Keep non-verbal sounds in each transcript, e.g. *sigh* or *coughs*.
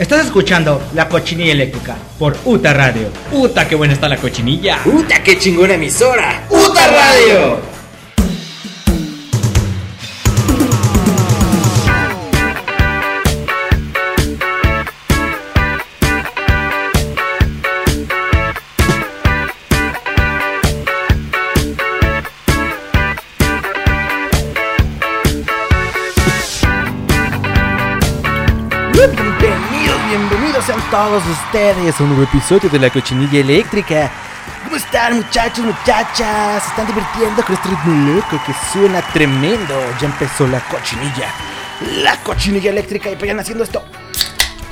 Estás escuchando La Cochinilla Eléctrica por UTA Radio. ¡Uta, qué buena está la cochinilla! ¡Uta, qué chingona emisora! ¡Uta Radio! Todos ustedes a un nuevo episodio de la cochinilla eléctrica. ¿Cómo están muchachos, muchachas? ¿Se están divirtiendo con este ritmo loco que suena tremendo? Ya empezó la cochinilla. La cochinilla eléctrica y vayan haciendo esto.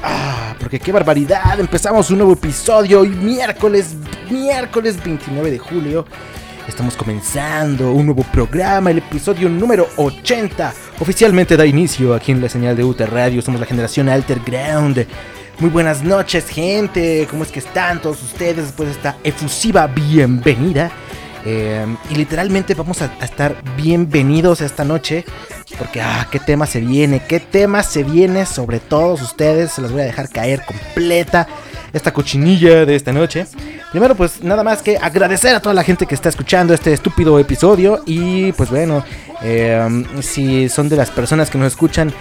Ah, porque qué barbaridad. Empezamos un nuevo episodio hoy miércoles, miércoles 29 de julio. Estamos comenzando un nuevo programa, el episodio número 80. Oficialmente da inicio aquí en la señal de UTA Radio. Somos la generación Alter Ground. Muy buenas noches, gente. ¿Cómo es que están todos ustedes después de esta efusiva bienvenida? Eh, y literalmente vamos a, estar bienvenidos esta noche. Porque, ah, qué tema se viene, qué tema se viene sobre todos ustedes. Se las voy a dejar caer completa esta cochinilla de esta noche. Primero, pues nada más que agradecer a toda la gente que está escuchando este estúpido episodio. Y pues bueno, eh, si son de las personas que nos escuchan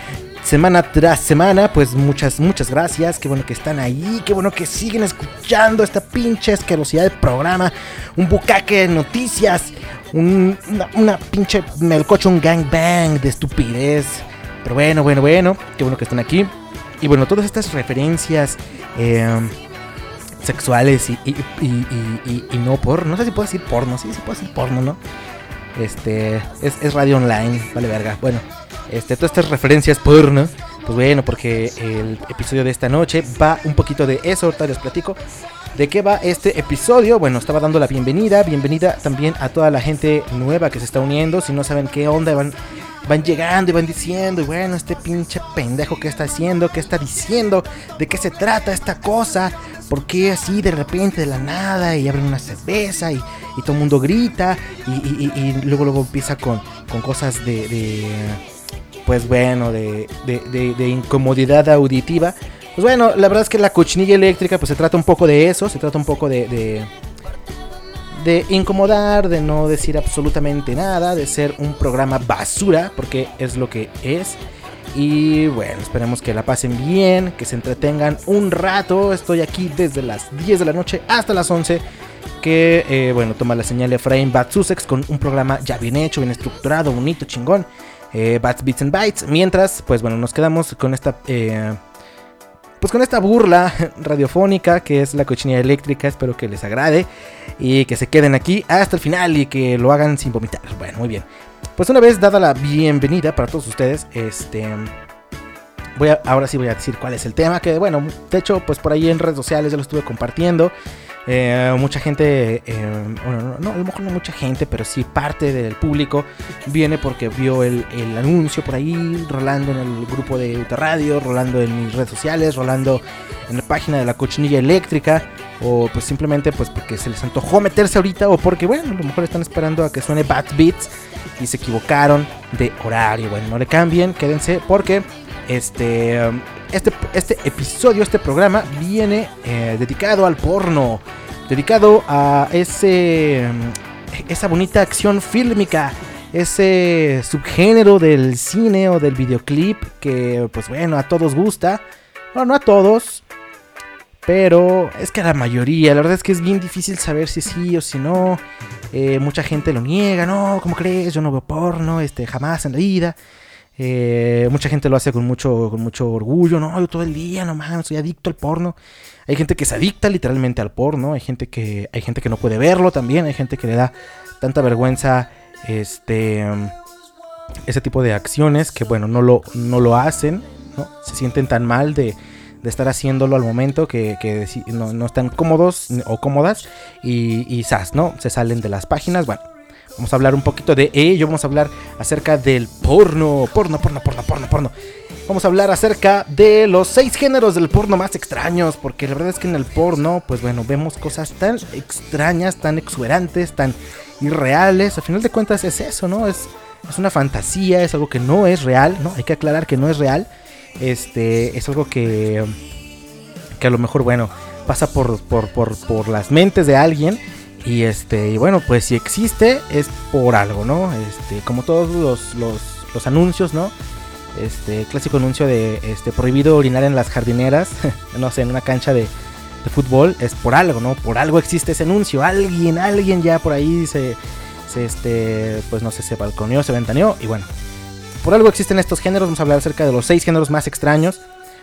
semana tras semana, pues muchas, muchas gracias. Qué bueno que están ahí, qué bueno que siguen escuchando esta pinche asquerosidad de programa. Un bucaque de noticias, un- una, pinche melcocho, un gangbang de estupidez. Pero bueno, bueno, bueno, qué bueno que están aquí. Y bueno, todas estas referencias eh, sexuales y, y, y- y- y- y no por, no sé si puedo decir porno, sí, sí puedo decir porno, ¿no? Este, es, es radio online, vale verga. Bueno, este, todas estas referencias porno, pues bueno, porque el episodio de esta noche va un poquito de eso, ahorita les platico. ¿De qué va este episodio? Bueno, estaba dando la bienvenida, bienvenida también a toda la gente nueva que se está uniendo. Si no saben qué onda, van, van llegando y van diciendo, y bueno, este pinche pendejo que está haciendo, qué está diciendo, de qué se trata esta cosa, por qué así de repente de la nada y abren una cerveza y, y todo el mundo grita y, y- luego luego empieza con, con cosas de, pues bueno, de, de- incomodidad auditiva. Pues bueno, la verdad es que la cochinilla eléctrica pues se trata un poco de eso, se trata un poco de, de, incomodar, de no decir absolutamente nada, de ser un programa basura, porque es lo que es. Y bueno, esperemos que la pasen bien, que se entretengan un rato. Estoy aquí desde las 10 de la noche hasta las 11. Que eh, bueno, toma la señal de Efraín Bat Sussex con un programa ya bien hecho, bien estructurado, bonito, chingón. Eh, Bats, Bits and Bytes. Mientras, pues bueno, nos quedamos con esta. eh, pues con esta burla *laughs* radiofónica que es la cochinilla eléctrica. Espero que les agrade y que se queden aquí hasta el final y que lo hagan sin vomitar. Bueno, muy bien. Pues una vez dada la bienvenida para todos ustedes, este voy a, ahora sí voy a decir cuál es el tema, que bueno, de hecho, pues por ahí en redes sociales ya lo estuve compartiendo. Eh, mucha gente, eh, bueno, no, a lo mejor no mucha gente, pero sí parte del público viene porque vio el, el anuncio por ahí, rolando en el grupo de Radio, rolando en mis redes sociales, rolando en la página de la cochinilla eléctrica, o pues simplemente pues porque se les antojó meterse ahorita, o porque bueno, a lo mejor están esperando a que suene Bad Beats y se equivocaron de horario. Bueno, no le cambien, quédense porque este, um, este, este episodio, este programa viene eh, dedicado al porno, dedicado a ese, um, esa bonita acción fílmica, ese subgénero del cine o del videoclip que pues bueno, a todos gusta. No, no a todos, pero es que a la mayoría, la verdad es que es bien difícil saber si sí o si no. Eh, mucha gente lo niega, no, ¿cómo crees? Yo no veo porno, este, jamás en la vida. Eh, mucha gente lo hace con mucho, con mucho orgullo, no, yo todo el día, no mames, soy adicto al porno. Hay gente que se adicta literalmente al porno, hay gente que, hay gente que no puede verlo también, hay gente que le da tanta vergüenza, este, ese tipo de acciones que bueno, no lo, no lo hacen, ¿no? Se sienten tan mal de, de estar haciéndolo al momento que, que no, no están cómodos o cómodas y, y zas, ¿no? Se salen de las páginas, bueno. Vamos a hablar un poquito de ello, vamos a hablar acerca del porno, porno, porno, porno, porno, porno. Vamos a hablar acerca de los seis géneros del porno más extraños, porque la verdad es que en el porno, pues bueno, vemos cosas tan extrañas, tan exuberantes, tan irreales. Al final de cuentas es eso, ¿no? Es, es una fantasía, es algo que no es real, ¿no? Hay que aclarar que no es real. Este, es algo que que a lo mejor, bueno, pasa por, por, por, por las mentes de alguien. Y este, y bueno, pues si existe es por algo, ¿no? Este, como todos los, los, anuncios, ¿no? Este, clásico anuncio de este prohibido orinar en las jardineras, *laughs* no sé, en una cancha de, de, fútbol, es por algo, ¿no? Por algo existe ese anuncio. Alguien, alguien ya por ahí se, se este, pues no sé, se balconeó, se ventaneó y bueno. Por algo existen estos géneros, vamos a hablar acerca de los seis géneros más extraños.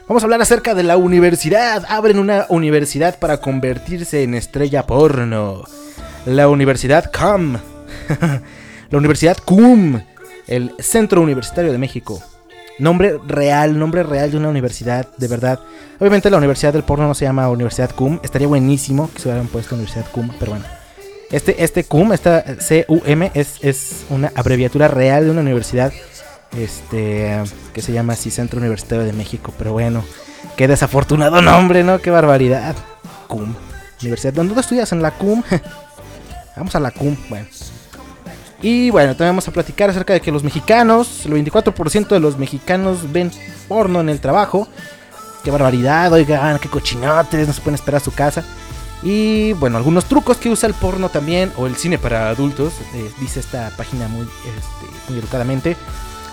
Vamos a hablar acerca de la universidad. Abren una universidad para convertirse en estrella porno. La Universidad CUM. *laughs* la Universidad CUM. El Centro Universitario de México. Nombre real, nombre real de una universidad, de verdad. Obviamente la Universidad del Porno no se llama Universidad CUM. Estaría buenísimo que se hubieran puesto Universidad CUM, pero bueno. Este, este CUM, esta C-U-M, es, es una abreviatura real de una universidad este que se llama así Centro Universitario de México, pero bueno, qué desafortunado nombre, ¿no? Qué barbaridad. CUM, Universidad. ¿Dónde estudias? En la CUM. *laughs* Vamos a la CUM, bueno. Y bueno, también vamos a platicar acerca de que los mexicanos, el 24% de los mexicanos ven porno en el trabajo. Qué barbaridad, oigan, qué cochinotes, no se pueden esperar a su casa. Y bueno, algunos trucos que usa el porno también, o el cine para adultos, eh, dice esta página muy, este, muy educadamente.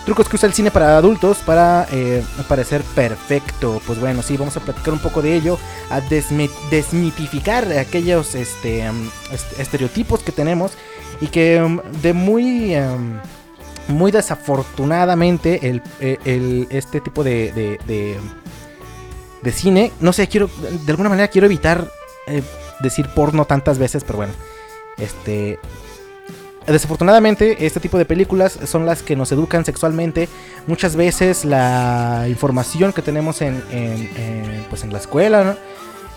Trucos que usa el cine para adultos para eh, parecer perfecto. Pues bueno, sí, vamos a platicar un poco de ello, a desmitificar aquellos este, est estereotipos que tenemos y que um, de muy... Um, muy desafortunadamente el, el, este tipo de, de, de, de, cine, no sé, quiero, de alguna manera quiero evitar eh, decir porno tantas veces, pero bueno, este, Desafortunadamente, este tipo de películas son las que nos educan sexualmente. Muchas veces la información que tenemos en, pues en la escuela ¿no?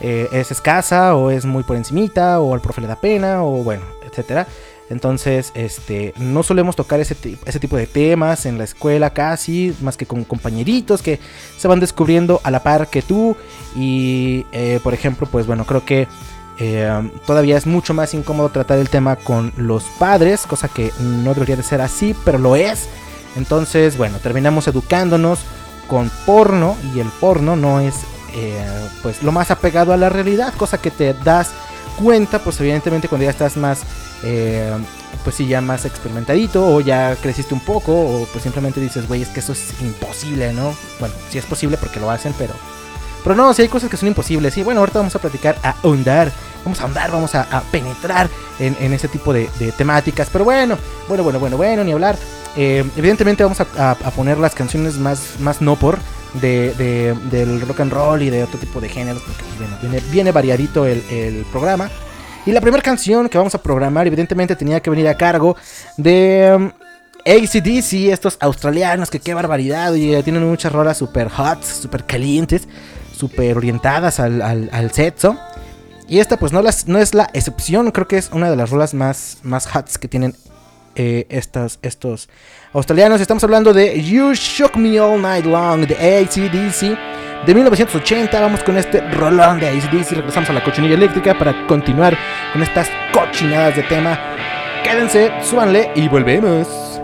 eh, es escasa o es muy por encimita o al profe le da pena o bueno, etcétera. Entonces, este, no solemos tocar ese, ese tipo de temas en la escuela casi, más que con compañeritos que se van descubriendo a la par que tú. Y, eh, por ejemplo, pues bueno, creo que eh, todavía es mucho más incómodo tratar el tema con los padres, cosa que no debería de ser así, pero lo es. Entonces, bueno, terminamos educándonos con porno y el porno no es eh, pues lo más apegado a la realidad, cosa que te das cuenta, pues evidentemente cuando ya estás más, eh, pues sí, ya más experimentadito o ya creciste un poco o pues simplemente dices, güey, es que eso es imposible, ¿no? Bueno, sí es posible porque lo hacen, pero pero no, si hay cosas que son imposibles. Y bueno, ahorita vamos a platicar, a ahondar. Vamos a ahondar, vamos a, penetrar en, ese tipo de, temáticas. Pero bueno, bueno, bueno, bueno, bueno, ni hablar. Eh, evidentemente vamos a, poner las canciones más, más no por de, de, del rock and roll y de otro tipo de géneros. Porque bueno, viene, variadito el, el programa. Y la primera canción que vamos a programar, evidentemente, tenía que venir a cargo de um, ACDC, estos australianos que qué barbaridad. Y tienen muchas rolas super hot, super calientes súper orientadas al, al, al, sexo. Y esta pues no, las, no es la excepción, creo que es una de las rolas más, más hot que tienen eh, estas, estos australianos. Estamos hablando de You Shook Me All Night Long de ACDC de 1980. Vamos con este rolón de ACDC. Regresamos a la cochinilla eléctrica para continuar con estas cochinadas de tema. Quédense, súbanle y volvemos.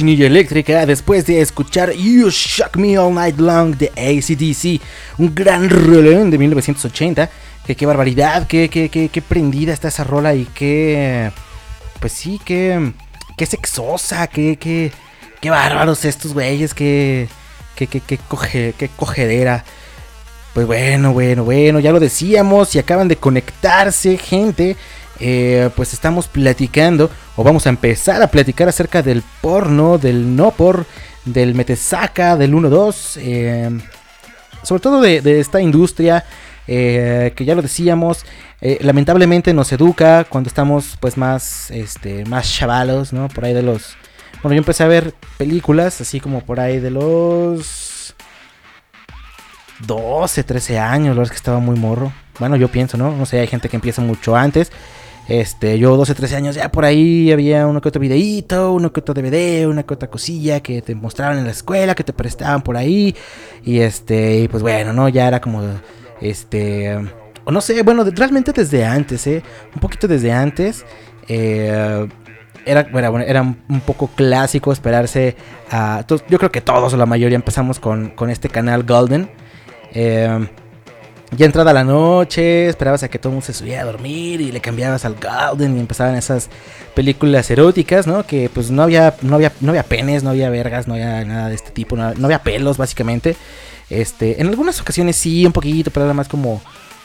Eléctrica después de escuchar You Shock Me All Night Long de ACDC, un gran rolón de 1980. Que qué barbaridad, qué, qué, qué, qué, prendida está esa rola y qué. Pues sí, qué. Qué sexosa, qué, qué, qué bárbaros estos güeyes, qué. Qué, qué, qué, coge, qué cogedera. Pues bueno, bueno, bueno, ya lo decíamos y acaban de conectarse, gente. Eh, pues estamos platicando o vamos a empezar a platicar acerca del porno, del no por, del metesaca, del 1-2, eh, sobre todo de, esta industria eh, que ya lo decíamos, lamentablemente nos educa cuando estamos pues más, este, más chavalos, ¿no? Por ahí de los... Bueno, yo empecé a ver películas así como por ahí de los 12, 13 años, la verdad es que estaba muy morro. Bueno, yo pienso, ¿no? No sé, hay gente que empieza mucho antes. Este, yo 12, 13 años, ya por ahí había uno que otro videíto, uno que otro DVD, una que otra cosilla que te mostraban en la escuela, que te prestaban por ahí. Y este, y pues bueno, ¿no? Ya era como, este, o no sé, bueno, realmente desde antes, ¿eh? Un poquito desde antes. Eh, era, bueno, era un poco clásico esperarse a... Yo creo que todos o la mayoría empezamos con, con este canal Golden. Eh, ya entrada la noche, esperabas a que todo el mundo se subiera a dormir y le cambiabas al Golden y empezaban esas películas eróticas, ¿no? Que pues no había, no había, no había penes, no había vergas, no había nada de este tipo, no, había pelos básicamente. Este, en algunas ocasiones sí, un poquito, pero era más como,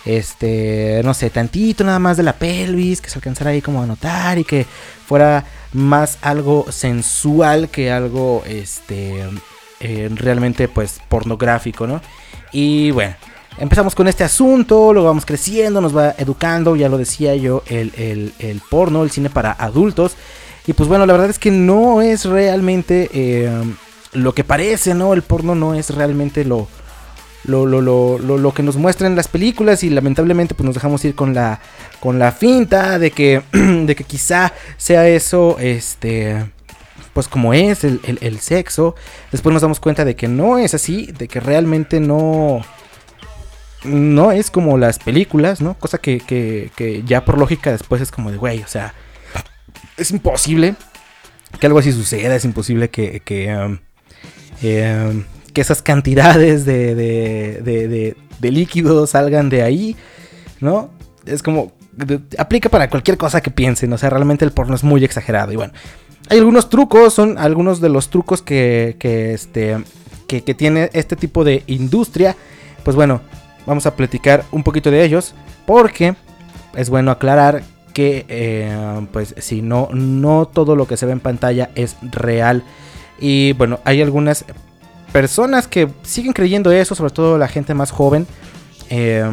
este, no sé, tantito nada más de la pelvis, que se alcanzara ahí como a notar y que fuera más algo sensual que algo, este, eh, realmente pues pornográfico, ¿no? Y bueno empezamos con este asunto, lo vamos creciendo, nos va educando, ya lo decía yo, el, porno, el cine para adultos. Y pues bueno, la verdad es que no es realmente eh, lo que parece, ¿no? El porno no es realmente lo, lo, lo, lo, lo, que nos muestran las películas y lamentablemente pues nos dejamos ir con la, con la finta de que, *clears throat* de que quizá sea eso, este pues como es el, el, sexo. Después nos damos cuenta de que no es así, de que realmente no, no es como las películas, ¿no? Cosa que, que, ya por lógica después es como de, güey, o sea, es imposible que algo así suceda, es imposible que, que, um, que esas cantidades de, de, de, de, líquidos salgan de ahí, ¿no? Es como, aplica para cualquier cosa que piensen, o sea, realmente el porno es muy exagerado y bueno. Hay algunos trucos, son algunos de los trucos que, que, este, que, que tiene este tipo de industria. Pues bueno, vamos a platicar un poquito de ellos porque es bueno aclarar que eh, pues si no no todo lo que se ve en pantalla es real. Y bueno hay algunas personas que siguen creyendo eso sobre todo la gente más joven. Eh,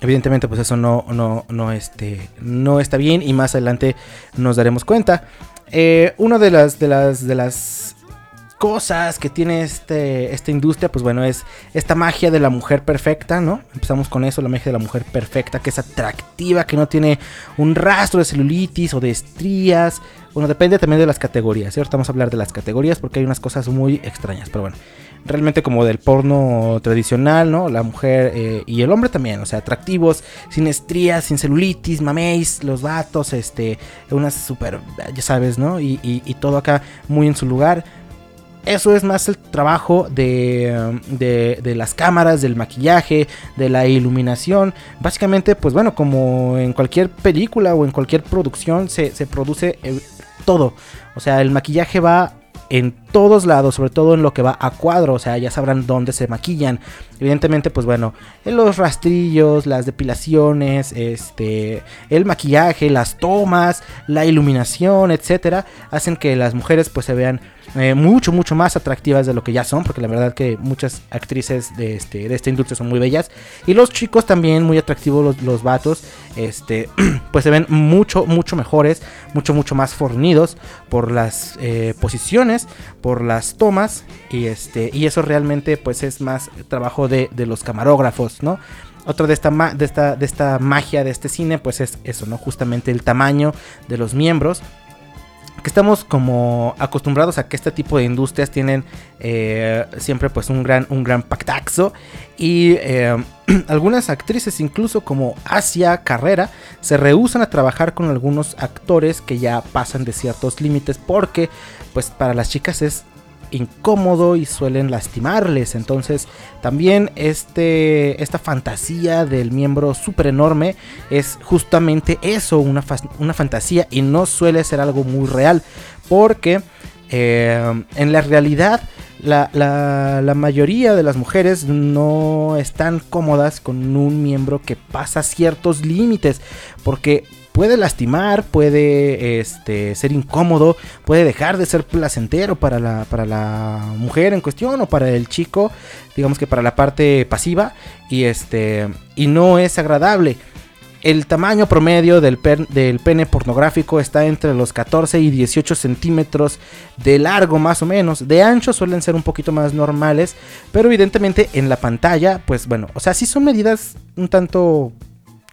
evidentemente pues eso no no no este no está bien y más adelante nos daremos cuenta. Eh, una de las de las de las cosas que tiene este, esta industria, pues bueno, es esta magia de la mujer perfecta, ¿no? Empezamos con eso, la magia de la mujer perfecta, que es atractiva, que no tiene un rastro de celulitis o de estrías. Bueno, depende también de las categorías, ¿cierto? Vamos a hablar de las categorías porque hay unas cosas muy extrañas, pero bueno. Realmente como del porno tradicional, ¿no? La mujer eh, y el hombre también, o sea, atractivos, sin estrías, sin celulitis, maméis, los vatos, este, unas súper, ya sabes, ¿no? Y, y todo acá muy en su lugar eso es más el trabajo de, de, las cámaras, del maquillaje, de la iluminación. Básicamente, pues bueno, como en cualquier película o en cualquier producción se, produce eh, todo. O sea, el maquillaje va en todos lados, sobre todo en lo que va a cuadro, o sea, ya sabrán dónde se maquillan. Evidentemente, pues bueno, en los rastrillos, las depilaciones, este, el maquillaje, las tomas, la iluminación, etcétera, hacen que las mujeres pues se vean eh, mucho, mucho más atractivas de lo que ya son, porque la verdad que muchas actrices de, este, de esta industria son muy bellas. Y los chicos también, muy atractivos los, los vatos, este, *clears throat* pues se ven mucho, mucho mejores, mucho, mucho más fornidos por las eh, posiciones, por las tomas, y, este, y eso realmente pues es más trabajo de, los camarógrafos, ¿no? Otra de esta, de, esta, de esta magia de este cine, pues es eso, ¿no? Justamente el tamaño de los miembros que estamos como acostumbrados a que este tipo de industrias tienen eh, siempre pues un gran, un gran pactaxo y eh, *clears throat* algunas actrices incluso como Asia Carrera se rehusan a trabajar con algunos actores que ya pasan de ciertos límites porque pues para las chicas es incómodo y suelen lastimarles. Entonces, también este, esta fantasía del miembro súper enorme es justamente eso, una, una, fantasía y no suele ser algo muy real. Porque eh, en la realidad la, la, mayoría de las mujeres no están cómodas con un miembro que pasa ciertos límites. Porque puede lastimar, puede este, ser incómodo, puede dejar de ser placentero para la, para la mujer en cuestión o para el chico, digamos que para la parte pasiva, y, este, y no es agradable. El tamaño promedio del, del, pene pornográfico está entre los 14 y 18 centímetros de largo más o menos. De ancho suelen ser un poquito más normales, pero evidentemente en la pantalla, pues bueno, o sea, sí son medidas un tanto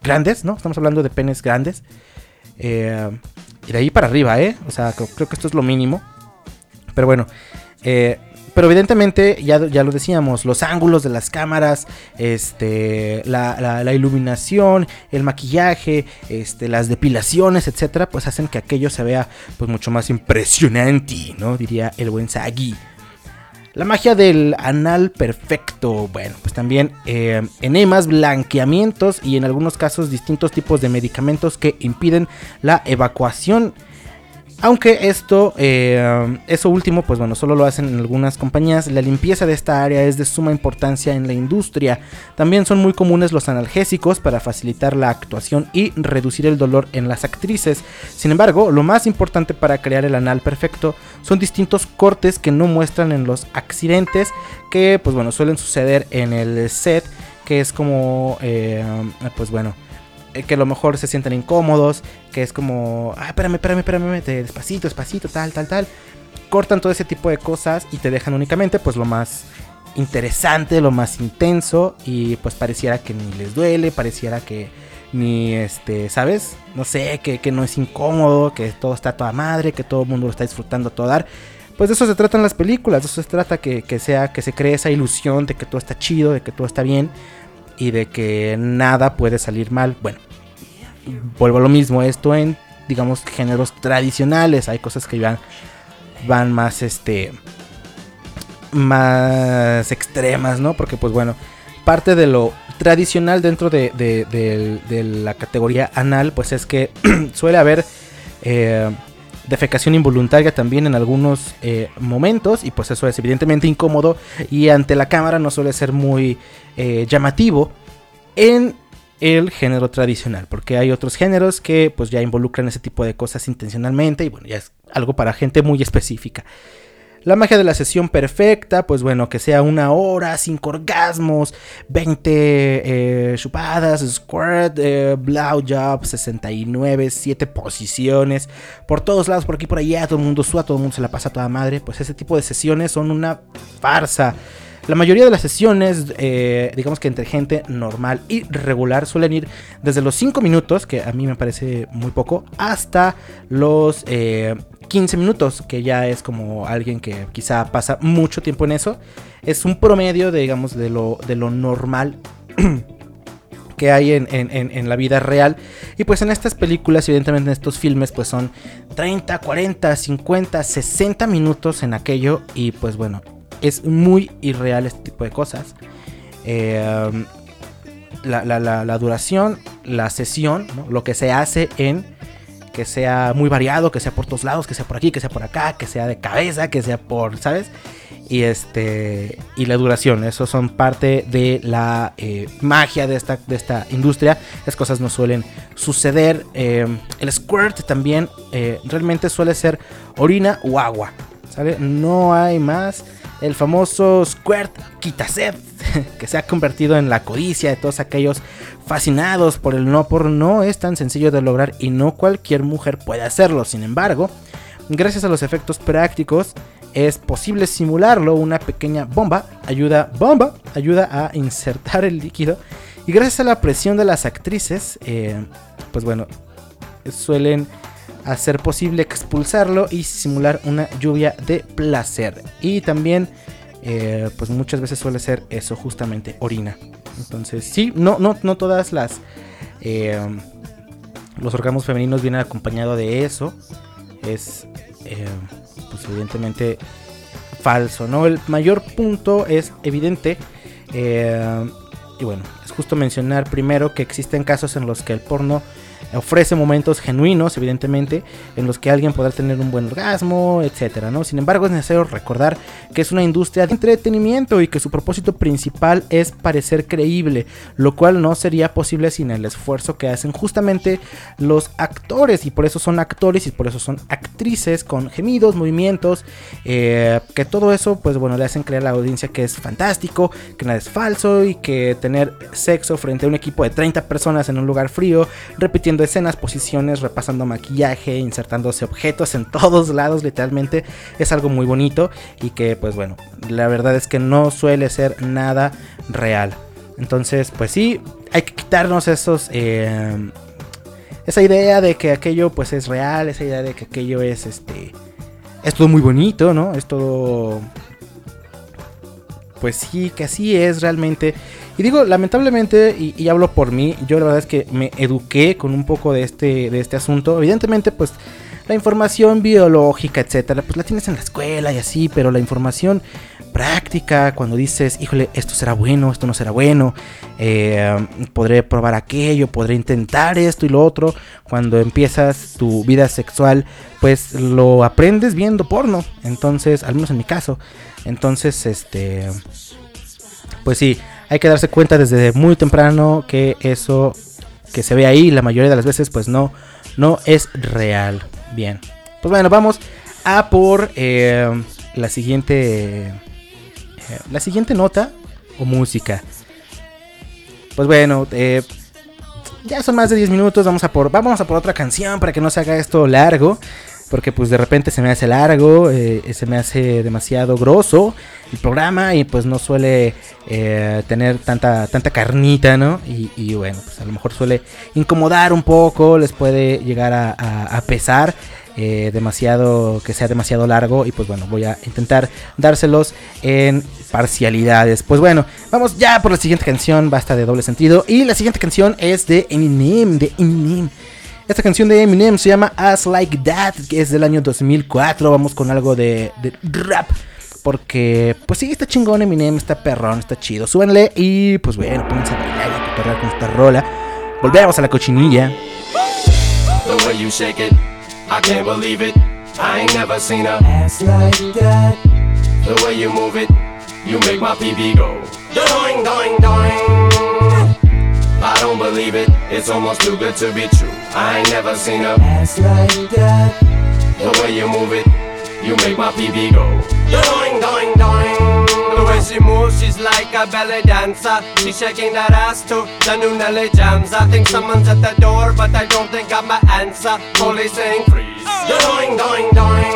grandes, ¿no? Estamos hablando de penes grandes. Eh, y de ahí para arriba, ¿eh? O sea, creo, que esto es lo mínimo. Pero bueno, eh, pero evidentemente, ya, ya, lo decíamos, los ángulos de las cámaras, este, la, la, iluminación, el maquillaje, este, las depilaciones, etcétera, pues hacen que aquello se vea pues mucho más impresionante, ¿no? Diría el buen Sagi. La magia del anal perfecto. Bueno, pues también eh, enemas, blanqueamientos y en algunos casos distintos tipos de medicamentos que impiden la evacuación aunque esto, eh, eso último, pues bueno, solo lo hacen en algunas compañías. La limpieza de esta área es de suma importancia en la industria. También son muy comunes los analgésicos para facilitar la actuación y reducir el dolor en las actrices. Sin embargo, lo más importante para crear el anal perfecto son distintos cortes que no muestran en los accidentes que, pues bueno, suelen suceder en el set, que es como, eh, pues bueno que a lo mejor se sienten incómodos, que es como, ah, espérame, espérame, espérame, despacito, despacito, tal, tal, tal. Cortan todo ese tipo de cosas y te dejan únicamente pues lo más interesante, lo más intenso y pues pareciera que ni les duele, pareciera que ni este, ¿sabes? No sé, que, que no es incómodo, que todo está toda madre, que todo el mundo lo está disfrutando a todo dar. Pues de eso se tratan las películas, de eso se trata que, que sea, que se cree esa ilusión de que todo está chido, de que todo está bien y de que nada puede salir mal. Bueno, vuelvo a lo mismo, esto en, digamos, géneros tradicionales. Hay cosas que van, van más, este, más extremas, ¿no? Porque, pues bueno, parte de lo tradicional dentro de, de, la categoría anal, pues es que *clears throat* suele haber eh, defecación involuntaria también en algunos eh, momentos y pues eso es evidentemente incómodo y ante la cámara no suele ser muy eh, llamativo en el género tradicional, porque hay otros géneros que pues ya involucran ese tipo de cosas intencionalmente y bueno, ya es algo para gente muy específica. La magia de la sesión perfecta, pues bueno, que sea una hora, cinco orgasmos, 20 eh, chupadas, squirt, eh, blowjob, 69, 7 posiciones, por todos lados, por aquí, por allá, todo el mundo suda, todo el mundo se la pasa a toda madre, pues ese tipo de sesiones son una farsa. La mayoría de las sesiones, eh, digamos que entre gente normal y regular, suelen ir desde los 5 minutos, que a mí me parece muy poco, hasta los 15 eh, minutos, que ya es como alguien que quizá pasa mucho tiempo en eso. Es un promedio, digamos, de lo, de lo normal. *clears throat* que hay en, en, la vida real. Y pues en estas películas, evidentemente en estos filmes, pues son 30, 40, 50, 60 minutos en aquello. Y pues bueno, es muy irreal este tipo de cosas. Eh, la, duración, la sesión, lo que se hace en que sea muy variado, que sea por todos lados, que sea por aquí, que sea por acá, que sea de cabeza, que sea por, ¿sabes? Y este y la duración, eso son parte de la eh, magia de esta, de esta industria. Las cosas no suelen suceder. Eh, el squirt también realmente suele ser orina o agua. ¿sale? No hay más. El famoso Squirt Quitaset, *laughs* que se ha convertido en la codicia de todos aquellos fascinados por el no por no es tan sencillo de lograr y no cualquier mujer puede hacerlo. Sin embargo, gracias a los efectos prácticos es posible simularlo. Una pequeña bomba ayuda, bomba ayuda a insertar el líquido y gracias a la presión de las actrices, eh, pues bueno, suelen hacer posible expulsarlo y simular una lluvia de placer. Y también, eh, pues muchas veces suele ser eso, justamente orina. Entonces, sí, no, no, no todas las... Eh, los orgasmos femeninos vienen acompañados de eso. Es, eh, pues evidentemente, falso, ¿no? El mayor punto es evidente. y bueno, es justo mencionar primero que existen casos en los que el porno ofrece momentos genuinos, evidentemente, en los que alguien podrá tener un buen orgasmo, etcétera, ¿no? Sin embargo, es necesario recordar que es una industria de entretenimiento y que su propósito principal es parecer creíble, lo cual no sería posible sin el esfuerzo que hacen justamente los actores, y por eso son actores y por eso son actrices con gemidos, movimientos, eh, que todo eso, pues bueno, le hacen creer a la audiencia que es fantástico, que nada es falso y que tener sexo frente a un equipo de 30 personas en un lugar frío, repitiendo escenas, posiciones, repasando maquillaje, insertándose objetos en todos lados, literalmente es algo muy bonito y que pues bueno, la verdad es que no suele ser nada real. Entonces, pues sí, hay que quitarnos esos... Eh, esa idea de que aquello pues es real, esa idea de que aquello es este... Es todo muy bonito, ¿no? Es todo... Pues sí, que así es realmente. Y digo, lamentablemente, y, hablo por mí, yo la verdad es que me eduqué con un poco de este, de este asunto. Evidentemente, pues la información biológica, etcétera, pues la tienes en la escuela y así, pero la información práctica, cuando dices, híjole, esto será bueno, esto no será bueno, eh, podré probar aquello, podré intentar esto y lo otro, cuando empiezas tu vida sexual, pues lo aprendes viendo porno, entonces, al menos en mi caso, entonces, este, pues sí, hay que darse cuenta desde muy temprano que eso que se ve ahí la mayoría de las veces pues no, no es real. Bien, pues bueno, vamos a por eh, la siguiente... Eh, la siguiente nota o música. Pues bueno, eh, ya son más de 10 minutos, vamos a por vamos a por otra canción para que no se haga esto largo porque pues de repente se me hace largo, eh, se me hace demasiado grosso el programa y pues no suele eh, tener tanta, tanta carnita, ¿no? Y, bueno, pues a lo mejor suele incomodar un poco, les puede llegar a, pesar. Eh, demasiado que sea demasiado largo y pues bueno voy a intentar dárselos en parcialidades pues bueno vamos ya por la siguiente canción basta de doble sentido y la siguiente canción es de Eminem de Eminem esta canción de Eminem se llama As Like That, que es del año 2004. Vamos con algo de, rap. Porque, pues sí, está chingón Eminem, está perrón, está chido. Súbanle y, pues bueno, pónganse a bailar y a cotorrear con esta rola. Volvemos a la cochinilla. The way you shake it, I can't believe it. I ain't never seen a ass like that. The way you move it, you make my PB go. Doing, doing, doing. I don't believe it, it's almost too good to be true. I ain't never seen a ass like that. The way you move it, you make my PB go. Doing, doing, doing. The way she moves, she's like a belly dancer. She's shaking that ass to the new Nelly jams. I think someone's at the door, but I don't think I'm my answer. Police saying freeze. Doing, doing, doing.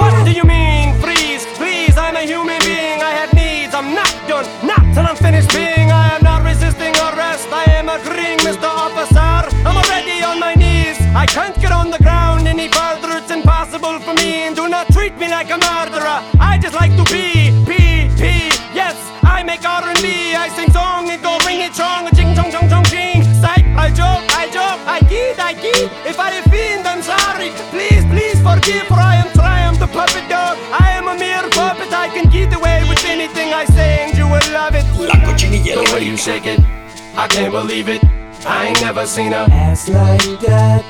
What do you mean freeze? Please, I'm a human being. I have needs. I'm not done, not till I'm finished being. I am not resisting I agreeing, Mr. Officer. I'm already on my knees. I can't get on the ground any further. It's impossible for me. And do not treat me like a murderer. I just like to be, P, P. Yes, I make R&B. I sing song and go ring it strong. Ching, chong, chong, chong, ching. Psych, I joke, I joke. I kid, I kid. If I offend, I'm sorry. Please, please forgive, for I am Triumph, the puppet dog. I am a mere puppet. I can get away with anything I say, and you will love it. La cochinilla, the way you shake it. I can't believe it. I ain't never seen a ass like that.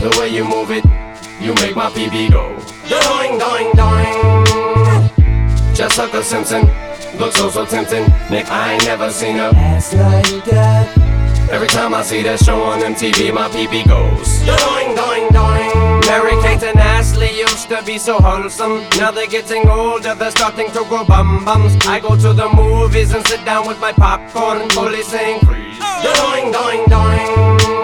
The way you move it, you make my PB go. Doing, doing, doing. Just like a Simpson, looks so so tempting. Nick, I ain't never seen a ass like that. Every time I see that show on MTV, my PP goes. Doing, doing, doing. Mary Kate and Ashley used to be so wholesome. Now they're getting older, they're starting to grow bum bums. I go to the movies and sit down with my popcorn, fully saying freeze. Doing, doing, doing.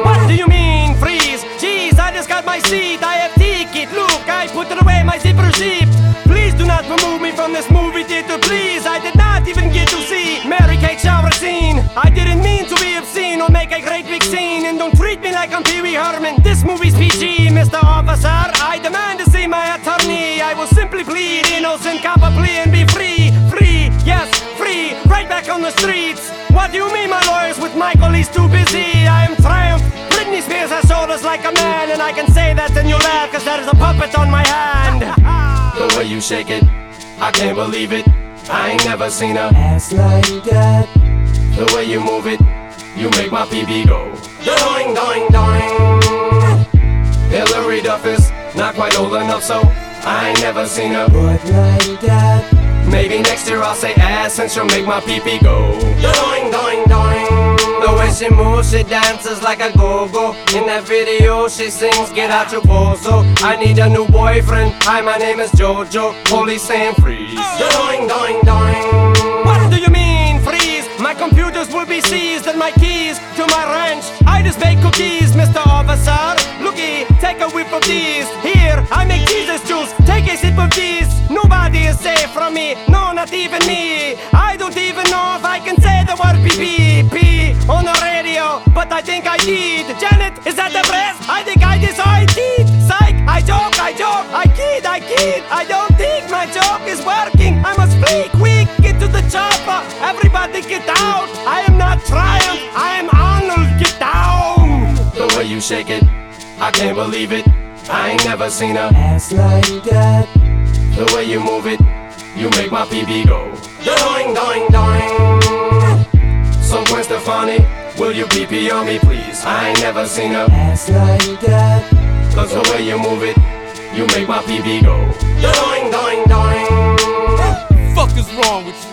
What do you mean freeze? Jeez, I just got my seat. I have ticket. Look, I put away, my zipper zip. Please do not remove me from this movie theater, please. I did not even get to see Mary Kate shower scene. I didn't mean to be obscene or make a great big scene. And don't treat me like I'm Pee Wee Herman. This movie's PG, Mr. Officer. I demand to see my attorney. I will simply plead innocent, cop a plea and be free. Free, yes, free. Right back on the streets. What do you mean, my lawyers with Michael? He's too busy. I am triumph. Britney Spears has shoulders like a man, and I can say that and you laugh, cause there is a puppet on my hand. the way you shake it, I can't believe it. I ain't never seen a ass like that. The way you move it, you make my PB go. Doing, doing, doing. Hillary Duff is not quite old enough, so I ain't never seen a butt like that. Maybe next year I'll say ass and she'll make my pee-pee go. Doing, doing, doing. The way she moves, she dances like a go-go. In that video, she sings, get out your bozo. I need a new boyfriend. Hi, my name is Jojo. Police saying freeze. Doing, doing, doing. What do you mean freeze? My computers will be seized and my keys to my ranch. I just bake cookies, Mr. Officer. Take a whiff of these. Here, I make Jesus juice. Take a sip of these. Nobody is safe from me. No, not even me. I don't even know if I can say the word pee pee on the radio, but I think I did. Janet, is that the press? I think I did. Psych, I joke, I joke, I kid, I kid. I don't think my joke is working. I must flee quick, get to the chopper. Everybody get out. I am not Triumph, I am Arnold. Get down. The way you shake it, I can't believe it. I ain't never seen a ass like that. The way you move it, you make my PB go. Doing, doing, doing. So Gwen Stefani, will you PP on me, please? I ain't never seen a ass like that. Cause the way you move it, you make my PB go. Doing, doing, doing. fuck is wrong with you?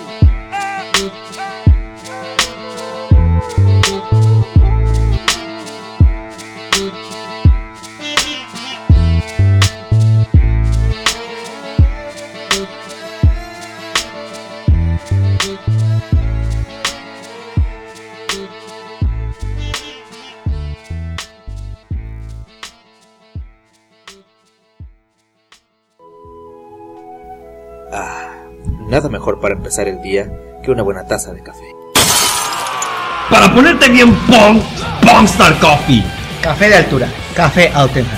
Nada mejor para empezar el día que una buena taza de café. Para ponerte bien pong, Pongstar Coffee. Café de altura, café Altenham.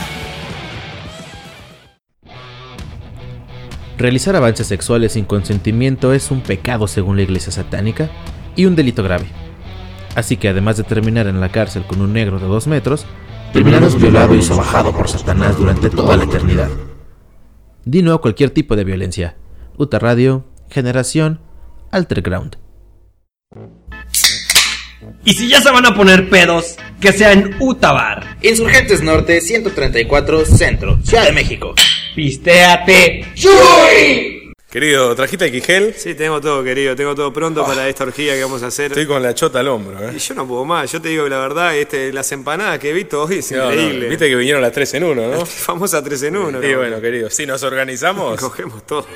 Realizar avances sexuales sin consentimiento es un pecado según la iglesia satánica y un delito grave. Así que además de terminar en la cárcel con un negro de dos metros, terminarás violado y sobajado por Satanás durante toda la eternidad. Di no a cualquier tipo de violencia. Uta Radio, Generación, Alterground. Y si ya se van a poner pedos, que sea en Utabar. Insurgentes Norte 134 Centro, Ciudad de México. Pistéate. Querido, ¿trajiste el Quigel? Sí, tengo todo, querido, tengo todo pronto para esta orgía que vamos a hacer. Estoy con la chota al hombro, Y ¿eh? yo no puedo más, yo te digo que la verdad, este, las empanadas que he visto hoy es No, no, increíble. Viste que vinieron las tres en uno, ¿no? *laughs* Famosa 3 en 1. Y bueno, querido, si nos organizamos. Cogemos todo.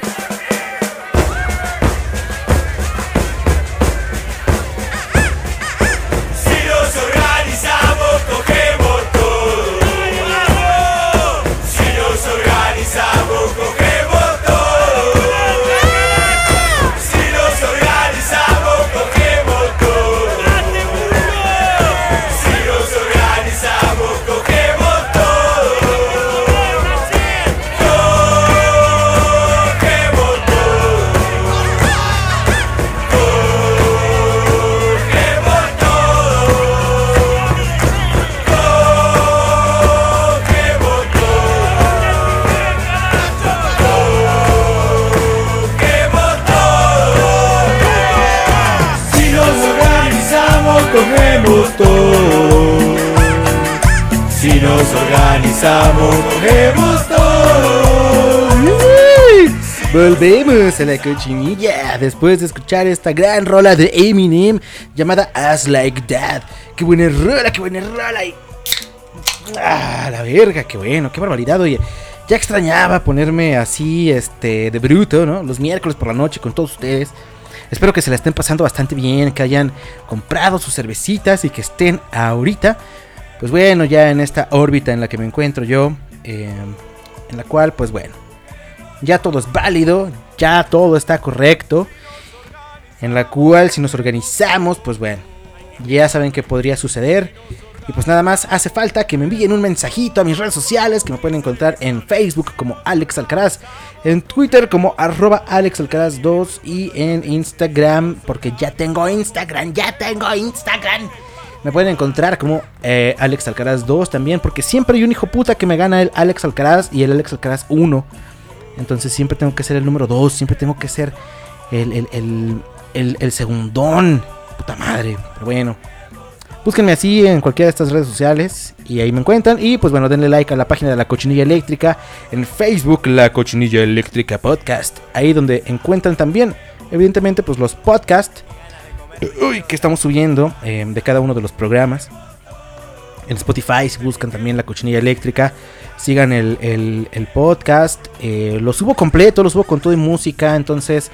Volvemos a la cochinilla después de escuchar esta gran rola de Eminem llamada As Like That. Qué buena rola, qué buena rola. Y... Ah, la verga, qué bueno, qué barbaridad. Oye, ya extrañaba ponerme así, este, de bruto, ¿no? Los miércoles por la noche con todos ustedes. Espero que se la estén pasando bastante bien, que hayan comprado sus cervecitas y que estén ahorita, pues bueno, ya en esta órbita en la que me encuentro yo, eh, en la cual, pues bueno, ya todo es válido, ya todo está correcto, en la cual si nos organizamos, pues bueno, ya saben que podría suceder. Y pues nada más hace falta que me envíen un mensajito a mis redes sociales que me pueden encontrar en Facebook como Alex Alcaraz, en Twitter como arroba Alex 2 y en Instagram, porque ya tengo Instagram, ya tengo Instagram. Me pueden encontrar como eh, Alex Alcaraz 2 también, porque siempre hay un hijo puta que me gana el Alex Alcaraz y el Alex Alcaraz 1. Entonces siempre tengo que ser el número 2, siempre tengo que ser el, el, el, el, el segundón. Puta madre, pero bueno. Búsquenme así en cualquiera de estas redes sociales y ahí me encuentran. Y pues bueno, denle like a la página de la Cochinilla Eléctrica en Facebook, la Cochinilla Eléctrica Podcast. Ahí donde encuentran también, evidentemente, pues los podcasts uy, que estamos subiendo eh, de cada uno de los programas. En Spotify, si buscan también la Cochinilla Eléctrica, sigan el, el, el podcast. Eh, lo subo completo, lo subo con todo y música. Entonces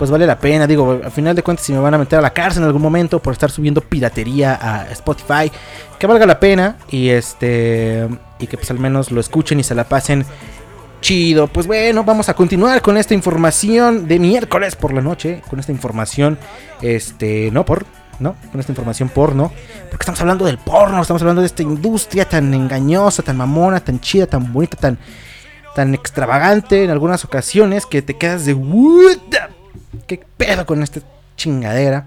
pues vale la pena. Digo, al final de cuentas, si me van a meter a la cárcel en algún momento por estar subiendo piratería a Spotify, que valga la pena y este y que pues al menos lo escuchen y se la pasen chido. Pues bueno, vamos a continuar con esta información de miércoles por la noche, con esta información este, no por ¿no? Con esta información porno. Porque estamos hablando del porno, estamos hablando de esta industria tan engañosa, tan mamona, tan chida, tan bonita, tan, tan extravagante en algunas ocasiones que te quedas de ¿Qué pedo con esta chingadera?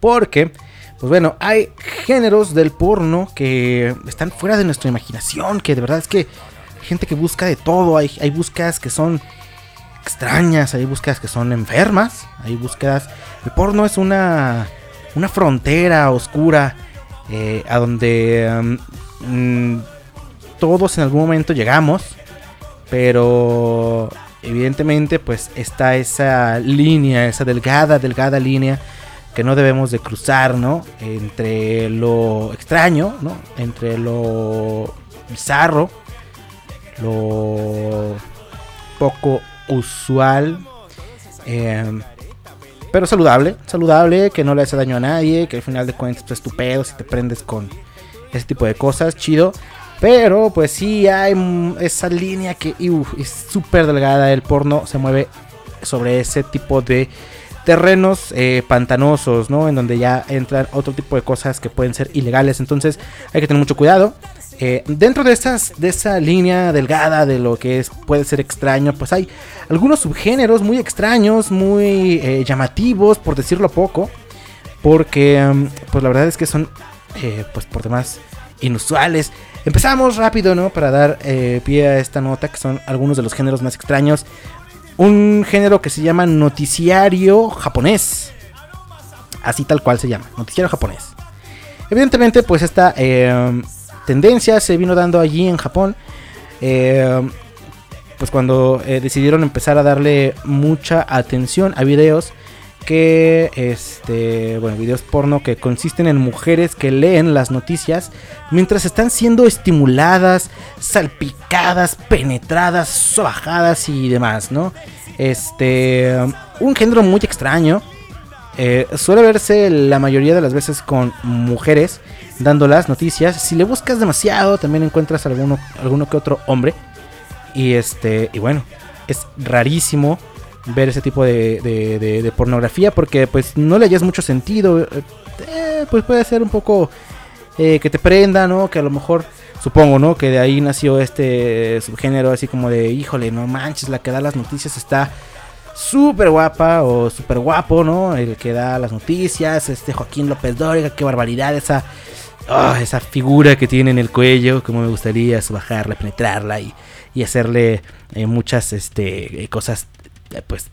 Porque, pues bueno, hay géneros del porno que están fuera de nuestra imaginación, que de verdad es que hay gente que busca de todo, hay, hay búsquedas que son extrañas, hay búsquedas que son enfermas, hay búsquedas... El porno es una, una frontera oscura eh, a donde um, todos en algún momento llegamos, pero evidentemente pues está esa línea, esa delgada, delgada línea que no debemos de cruzar, ¿no? Entre lo extraño, ¿no? Entre lo bizarro, lo poco usual, eh, pero saludable, saludable, que no le hace daño a nadie, que al final de cuentas pues tu pedo si te prendes con ese tipo de cosas, chido. Pero pues sí hay esa línea que es súper delgada. El porno se mueve sobre ese tipo de terrenos eh, pantanosos, ¿no? En donde ya entran otro tipo de cosas que pueden ser ilegales. Entonces hay que tener mucho cuidado. Eh, dentro de, estas, de esa línea delgada de lo que es, puede ser extraño, pues hay algunos subgéneros muy extraños, muy eh, llamativos, por decirlo poco. Porque, mm, pues la verdad es que son, pues por demás, inusuales. Empezamos rápido, ¿no? Para dar eh, pie a esta nota, que son algunos de los géneros más extraños. Un género que se llama noticiario japonés. Así tal cual se llama, noticiario japonés. Evidentemente, pues esta eh, tendencia se vino dando allí en Japón. Eh, pues cuando decidieron empezar a darle mucha atención a videos que este bueno videos porno que consisten en mujeres que leen las noticias mientras están siendo estimuladas salpicadas penetradas sobajadas y demás no este un género muy extraño eh, suele verse la mayoría de las veces con mujeres dando las noticias si le buscas demasiado también encuentras alguno alguno que otro hombre y este y bueno es rarísimo ver ese tipo de, pornografía porque pues no le hayas mucho sentido. Eh, pues puede ser un poco eh, que te prenda, ¿no? Que a lo mejor, supongo, ¿no? Que de ahí nació este subgénero así como de, híjole, no manches, la que da las noticias está súper guapa o súper guapo, ¿no? El que da las noticias, este Joaquín López Dóriga, qué barbaridad esa... Ah, esa figura que tiene en el cuello, como me gustaría bajarla, penetrarla y, y hacerle eh, muchas este, cosas eh, pues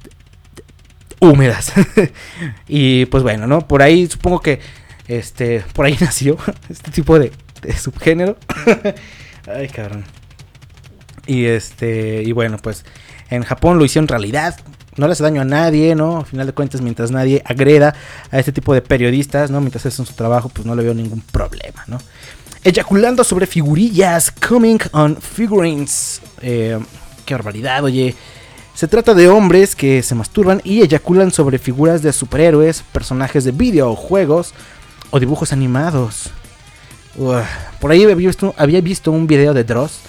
húmedas. *laughs* y pues bueno, ¿no? Por ahí supongo que este por ahí *laughs* nació este tipo de, subgénero. *laughs* Ay, cabrón. Y este y bueno, pues En Japón lo hicieron realidad. No le hace daño a nadie, ¿no? Al final de cuentas, mientras nadie agreda a este tipo de periodistas, ¿no? Mientras hacen su trabajo, pues no le veo ningún problema, ¿no? Eyaculando sobre figurillas, coming on figurines. Eh, qué barbaridad, oye. Se trata de hombres que se masturban y eyaculan sobre figuras de superhéroes, personajes de videojuegos o dibujos animados. Por ahí había visto, había visto un video de Dross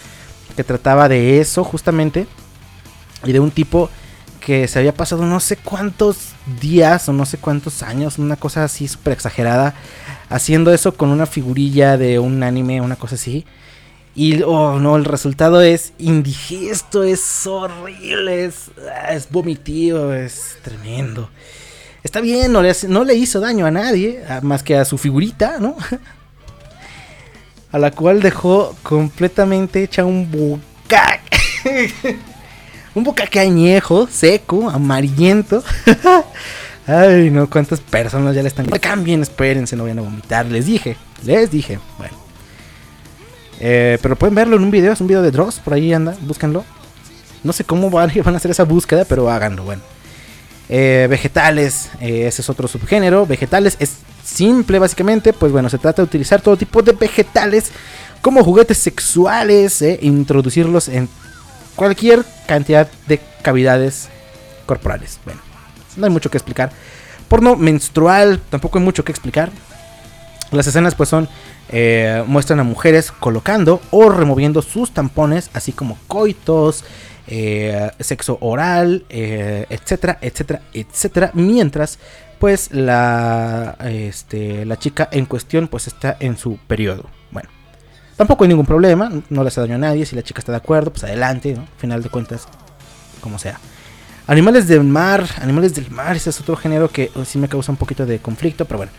que trataba de eso justamente. Y de un tipo que se había pasado no sé cuántos días o no sé cuántos años, una cosa así súper exagerada, haciendo eso con una figurilla de un anime, una cosa así. Y oh no, el resultado es indigesto, es horrible, es, es vomitivo, es tremendo. Está bien, no le, no le hizo daño a nadie, más que a su figurita, ¿no? *laughs* A la cual dejó completamente hecha un bucaque. *laughs* un bucaque añejo, seco, amarillento. *laughs* Ay, no, cuántas personas ya le están. Cambien, espérense, no vayan a vomitar. Les dije, les dije. Bueno. Eh, pero pueden verlo en un video, es un video de Dross, por ahí anda, búsquenlo. No sé cómo van, *laughs* van a hacer esa búsqueda, pero háganlo, bueno. Eh, vegetales, eh, ese es otro subgénero. Vegetales es simple, básicamente. Pues bueno, se trata de utilizar todo tipo de vegetales como juguetes sexuales introducirlos en cualquier cantidad de cavidades corporales. Bueno, no hay mucho que explicar. Porno menstrual, tampoco hay mucho que explicar. Las escenas pues son, eh, muestran a mujeres colocando o removiendo sus tampones, así como coitos, eh, sexo oral, eh, etcétera, etcétera, etcétera, mientras pues la, este, la chica en cuestión pues está en su periodo. Tampoco hay ningún problema, no le hace daño a nadie, si la chica está de acuerdo, pues adelante, ¿no? Final de cuentas, como sea. Animales del mar, animales del mar, ese es otro género que oh, sí me causa un poquito de conflicto, pero bueno.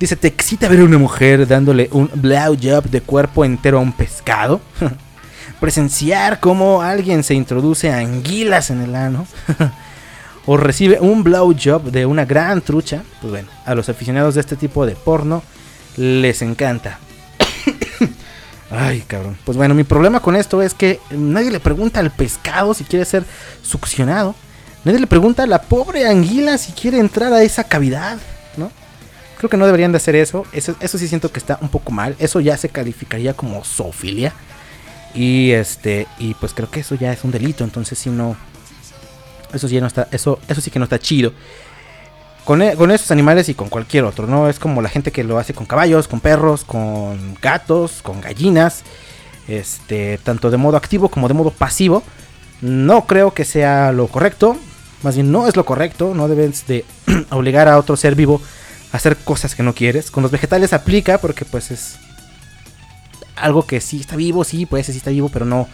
Dice, ¿te excita ver a una mujer dándole un blowjob de cuerpo entero a un pescado? *laughs* Presenciar cómo alguien se introduce anguilas en el ano. *laughs* o recibe un blowjob de una gran trucha. Pues bueno, a los aficionados de este tipo de porno les encanta. Ay, cabrón. Pues bueno, mi problema con esto es que nadie le pregunta al pescado si quiere ser succionado. Nadie le pregunta a la pobre anguila si quiere entrar a esa cavidad, ¿no? Creo que no deberían de hacer eso. Eso, eso sí siento que está un poco mal. Eso ya se calificaría como zoofilia. Y este, y pues creo que eso ya es un delito. Entonces si no. Eso sí no está. Eso, eso sí que no está chido. Con, e- con esos animales y con cualquier otro, ¿no? Es como la gente que lo hace con caballos, con perros, con gatos, con gallinas. Este, tanto de modo activo como de modo pasivo. No creo que sea lo correcto. Más bien no es lo correcto. No debes de *clears throat* obligar a otro ser vivo a hacer cosas que no quieres. Con los vegetales aplica porque pues es algo que sí está vivo, sí, pues sí está vivo, pero no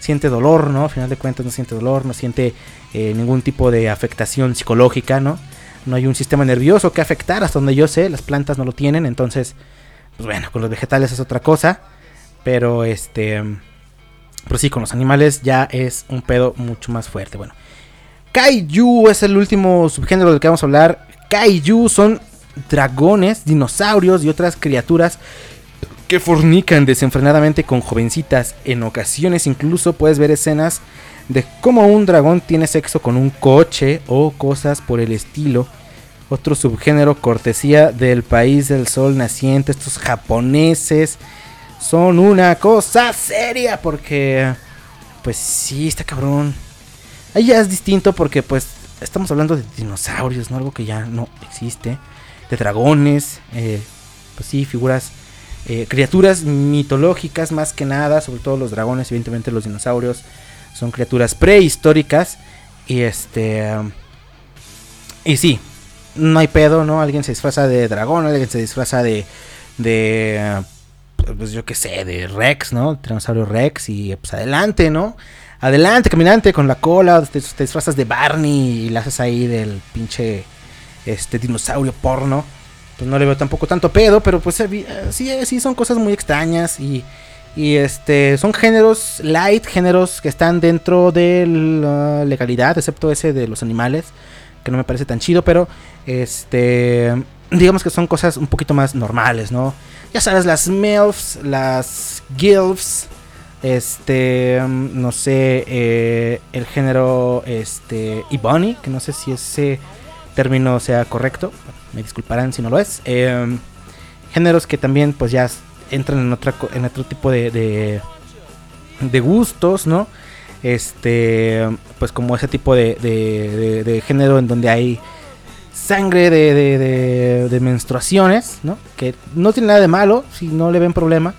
siente dolor, ¿no? Al final de cuentas no siente dolor, no siente eh, ningún tipo de afectación psicológica, ¿no? No hay un sistema nervioso que afectar, hasta donde yo sé, las plantas no lo tienen, entonces, pues bueno, con los vegetales es otra cosa, pero este, pero sí, con los animales ya es un pedo mucho más fuerte, bueno. Kaiju es el último subgénero del que vamos a hablar. Kaiju son dragones, dinosaurios y otras criaturas que fornican desenfrenadamente con jovencitas. En ocasiones incluso puedes ver escenas de cómo un dragón tiene sexo con un coche o cosas por el estilo. Otro subgénero cortesía del país del sol naciente. Estos japoneses son una cosa seria porque... Pues sí, está cabrón. Ahí ya es distinto porque pues estamos hablando de dinosaurios, ¿no? Algo que ya no existe. De dragones. eh, pues sí, figuras eh, criaturas mitológicas más que nada, sobre todo los dragones, evidentemente los dinosaurios son criaturas prehistóricas y este y sí, no hay pedo, ¿no? Alguien se disfraza de dragón, alguien se disfraza de de pues yo qué sé, de Rex, ¿no? Tiranosaurio Rex y pues adelante, ¿no? Adelante, caminante con la cola, te, te disfrazas de Barney y la haces ahí del pinche este dinosaurio porno pues no le veo tampoco tanto pedo, pero pues eh, sí, eh, sí son cosas muy extrañas y, y este son géneros light, géneros que están dentro de la legalidad, excepto ese de los animales, que no me parece tan chido, pero este digamos que son cosas un poquito más normales, ¿no? Ya sabes, las MILFs, las GILFs, Este, no sé, eh, el género este, Ebony, que no sé si ese término sea correcto, me disculparán si no lo es. Eh, géneros que también pues ya entran en, otra, en otro tipo de, de, gustos, ¿no? Este, pues como ese tipo de, de- género en donde hay sangre de menstruaciones, ¿no? Que no tiene nada de malo, si no le ven problema.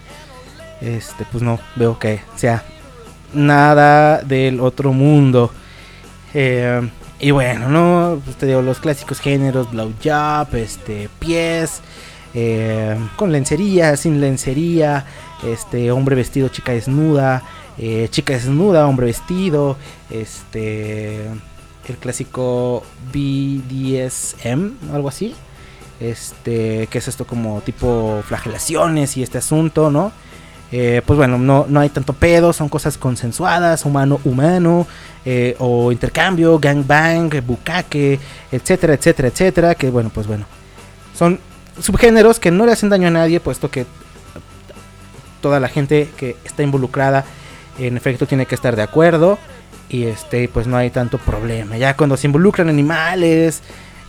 Este, pues no veo que sea nada del otro mundo. Eh, y bueno, ¿no? Pues te digo, los clásicos géneros, blowjob, este, pies, eh, con lencería, sin lencería, este, hombre vestido, chica desnuda, eh, chica desnuda, hombre vestido, este, el clásico BDSM, algo así. Este, que es esto como tipo flagelaciones y este asunto, ¿no? Eh, pues bueno, no, no hay tanto pedo, son cosas consensuadas, humano, humano, eh, o intercambio, gangbang, bucaque, etcétera, etcétera, etcétera, que bueno, pues bueno, son subgéneros que no le hacen daño a nadie, puesto que toda la gente que está involucrada, en efecto, tiene que estar de acuerdo, y este, pues no hay tanto problema. Ya cuando se involucran animales,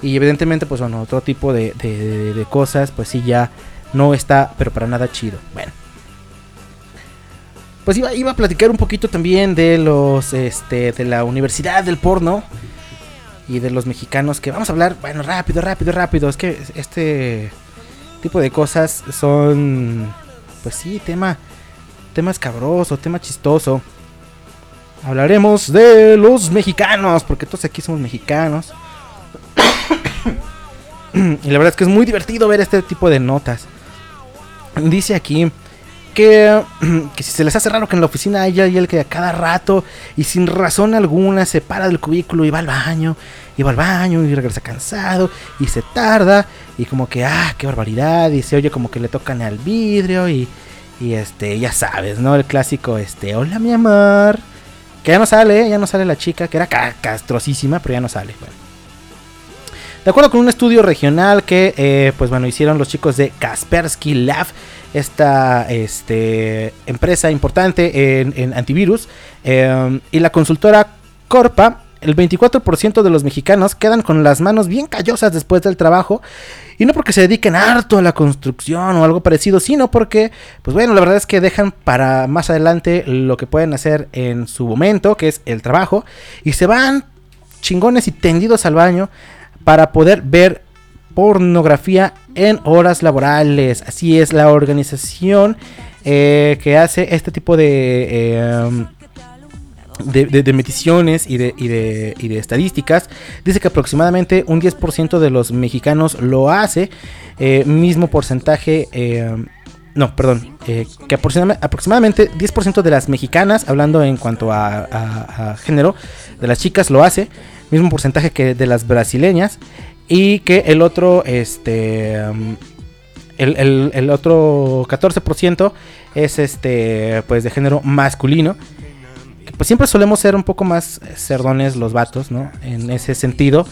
y evidentemente, pues bueno, otro tipo de- de cosas, pues sí, ya no está, pero para nada chido. Bueno. Pues iba, iba a platicar un poquito también de los, este, de la universidad del porno y de los mexicanos que vamos a hablar, bueno, rápido, rápido, rápido. Es que este tipo de cosas son, pues sí, tema, tema escabroso, tema chistoso. Hablaremos de los mexicanos, porque todos aquí somos mexicanos. *coughs* y la verdad es que es muy divertido ver este tipo de notas. Dice aquí *clears throat* que, si se les hace raro que en la oficina haya alguien que a cada rato y sin razón alguna se para del cubículo y va al baño, y va al baño y regresa cansado y se tarda y como que, ah, qué barbaridad, y se oye como que le tocan al vidrio y, y este, ya sabes, ¿no? El clásico, este, hola mi amor, que ya no sale, ¿eh? ya no sale la chica, que era ca- castrosísima, pero ya no sale, bueno. De acuerdo con un estudio regional que, eh, pues bueno, hicieron los chicos de Kaspersky Lab, esta este, empresa importante en, antivirus, eh, y la consultora Corpa, el 24% de los mexicanos quedan con las manos bien callosas después del trabajo. Y no porque se dediquen harto a la construcción o algo parecido, sino porque, pues bueno, la verdad es que dejan para más adelante lo que pueden hacer en su momento, que es el trabajo, y se van chingones y tendidos al baño para poder ver pornografía en horas laborales. Así es la organización eh, que hace este tipo de, eh, de, de- de mediciones y de, y, de, estadísticas. Dice que aproximadamente un 10% de los mexicanos lo hace. eh, mismo porcentaje... eh, no, perdón. que aproxima- aproximadamente 10% de las mexicanas, hablando en cuanto a género, de las chicas lo hace. Mismo porcentaje que de las brasileñas. Y que el otro, este... um, el, el- otro 14% es este, pues de género masculino. Pues siempre solemos ser un poco más cerdones los vatos, ¿no? En ese sentido.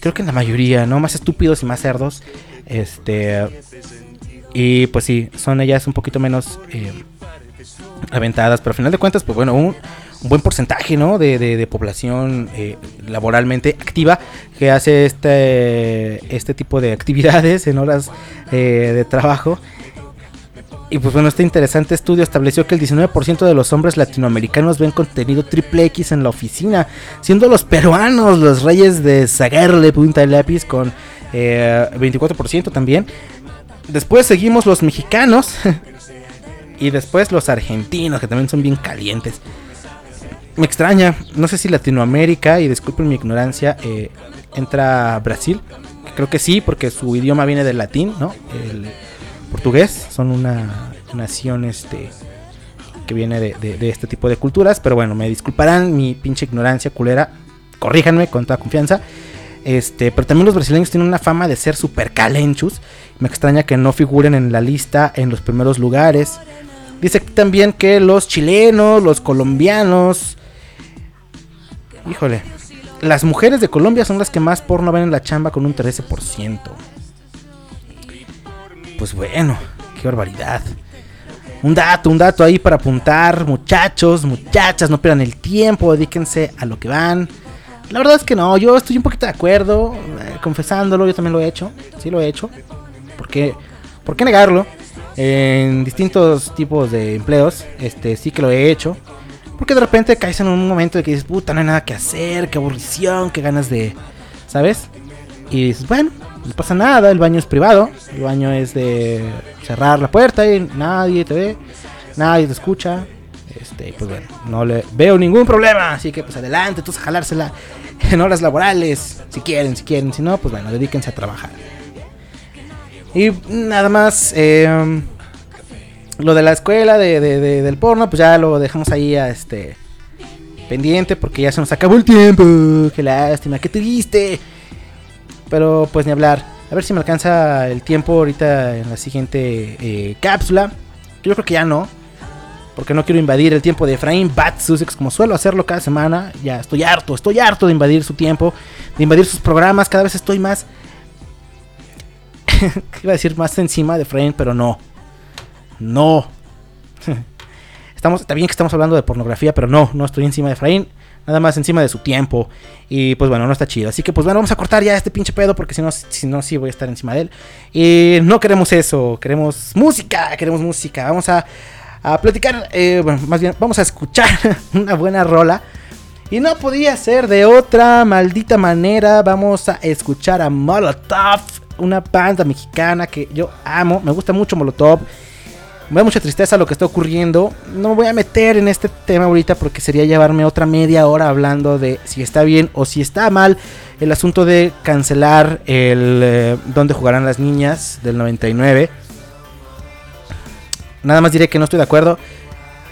Creo que en la mayoría, ¿no? Más estúpidos y más cerdos. Este. Y pues sí, son ellas un poquito menos eh, aventadas. Pero al final de cuentas, pues bueno, un, buen porcentaje, ¿no? De, población eh, laboralmente activa que hace este, este tipo de actividades en horas eh, de trabajo. Y pues bueno, este interesante estudio estableció que el 19% de los hombres latinoamericanos ven contenido triple X en la oficina, siendo los peruanos los reyes de sacarle punta de lápiz con eh, 24% también. Después seguimos los mexicanos *laughs* y después los argentinos, que también son bien calientes. Me extraña, no sé si Latinoamérica, y disculpen mi ignorancia, eh, entra Brasil. Creo que sí, porque su idioma viene del latín, ¿no? El portugués, son una nación este, que viene de, este tipo de culturas. Pero bueno, me disculparán mi pinche ignorancia culera. Corríjanme con toda confianza. Este, pero también los brasileños tienen una fama de ser super calenchus. Me extraña que no figuren en la lista en los primeros lugares. Dice también que los chilenos, los colombianos. Híjole. Las mujeres de Colombia son las que más porno ven en la chamba con un 13%. Pues bueno, qué barbaridad. Un dato, un dato ahí para apuntar, muchachos, muchachas, no pierdan el tiempo, dedíquense a lo que van. La verdad es que no, yo estoy un poquito de acuerdo, eh, confesándolo, yo también lo he hecho, sí lo he hecho. ¿Por qué, ¿Por qué negarlo? En distintos tipos de empleos, este sí que lo he hecho. Porque de repente caes en un momento de que dices, puta, no hay nada que hacer, qué aburrición, qué ganas de, ¿sabes? Y dices, bueno, no pasa nada, el baño es privado, el baño es de cerrar la puerta y nadie te ve, nadie te escucha. Este, pues bueno, no le veo ningún problema, así que pues adelante, todos a jalársela en horas laborales, si quieren, si quieren, si no, pues bueno, dedíquense a trabajar. Y nada más, eh, lo de la escuela de, de- de- del porno, pues ya lo dejamos ahí este pendiente porque ya se nos acabó el tiempo. Qué lástima, qué triste. Pero pues ni hablar. A ver si me alcanza el tiempo ahorita en la siguiente eh, cápsula. Yo creo que ya no. Porque no quiero invadir el tiempo de Efraín Bat Sussex como suelo hacerlo cada semana. Ya estoy harto, estoy harto de invadir su tiempo, de invadir sus programas. Cada vez estoy más. *laughs* Iba a decir más encima de Efraín, pero no. No. *laughs* Estamos, está bien que estamos hablando de pornografía, pero no, no estoy encima de Efraín. Nada más encima de su tiempo. Y pues bueno, no está chido. Así que pues bueno, vamos a cortar ya este pinche pedo porque si no, si no, sí voy a estar encima de él. Y no queremos eso, queremos música, queremos música. Vamos a, a platicar, eh, bueno, más bien, vamos a escuchar *laughs* una buena rola. Y no podía ser de otra maldita manera. Vamos a escuchar a Molotov, una banda mexicana que yo amo. Me gusta mucho Molotov. Me da mucha tristeza lo que está ocurriendo. No me voy a meter en este tema ahorita porque sería llevarme otra media hora hablando de si está bien o si está mal el asunto de cancelar el eh, donde jugarán las niñas del 99. Nada más diré que no estoy de acuerdo.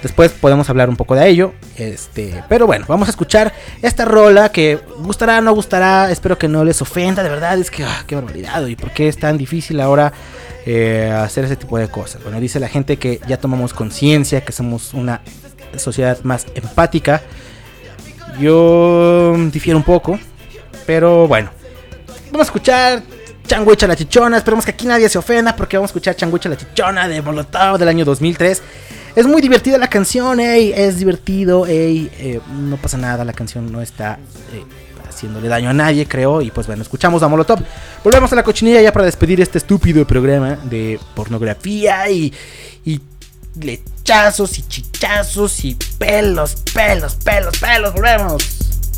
Después podemos hablar un poco de ello. Este, pero bueno, vamos a escuchar esta rola que gustará, no gustará. Espero que no les ofenda. De verdad, es que ah, qué barbaridad. ¿Y por qué es tan difícil ahora eh, hacer ese tipo de cosas? Bueno, dice la gente que ya tomamos conciencia, que somos una sociedad más empática. Yo difiero un poco, pero bueno, vamos a escuchar Changuicha la Chichona. Esperemos que aquí nadie se ofenda porque vamos a escuchar Changuicha la Chichona de Molotov del año 2003. Es muy divertida la canción, ey, es divertido, ey, eh, no pasa nada, la canción no está eh, haciéndole daño a nadie, creo. Y pues bueno, escuchamos a Molotov. Volvemos a la cochinilla ya para despedir este estúpido programa de pornografía y, y lechazos y chichazos y pelos, pelos, pelos, pelos. Volvemos.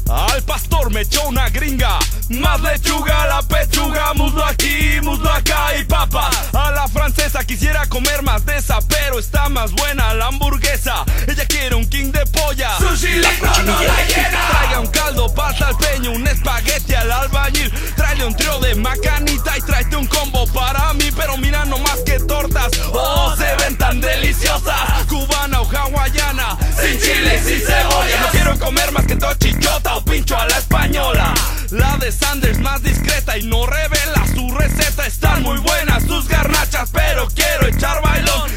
Al pastor me echó una gringa, más lechuga, la pechuga, muslo aquí, muslo acá y papa. A la francesa quisiera comer más de esa, pero está más buena la hamburguesa. Ella quiere un king de polla, sushi la cochinilla llena. Traiga un caldo, pasta al peño, un espagueti al albañil. Tráele un trío de macanita y tráete un combo para mí, pero mira no más que tortas. Oh, se ven tan deliciosas, cubana o hawaiana, sin chile y sin cebolla. No quiero comer más que tochichota o pincho a la española. La de Sanders más discreta y no revela su receta. Están muy buenas sus garnachas, pero quiero echar bailón.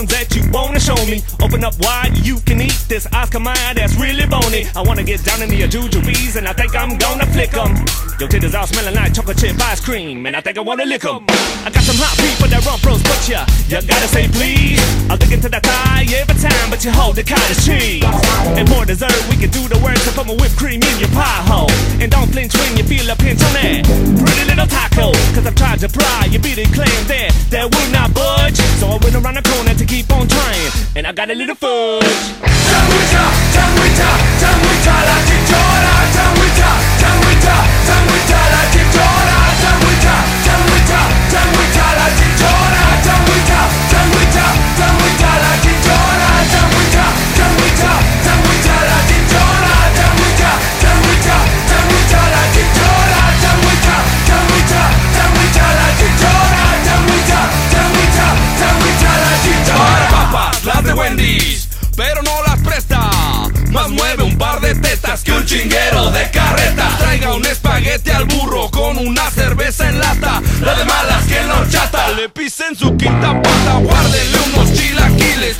Buns that you wanna show me, open up wide, you can eat this Oscar Mayer that's really bony. I wanna get down into your jujubes and I think I'm gonna flick 'em. Your titties all smelling like chocolate chip ice cream and I think I wanna lick 'em. I got some hot people that rump roast, but ya, you gotta say please. I'll dig into that thigh every time, but you hold the cottage cheese. And more dessert, we can do the work to put my whipped cream in your pie hole. And don't flinch when you feel a pinch on that pretty little taco. Cause I've tried to pry, you beat it clean there, that will not budge. So I went around the corner to keep on trying, and I got a little fudge. 장위차 장위차 장위차 라지 줘라 장위차 장위차 chinguero de carreta. Traiga un espagueti al burro con una cerveza en lata. La de malas que no le pisen su quinta pata. Guárdenle unos chilaquiles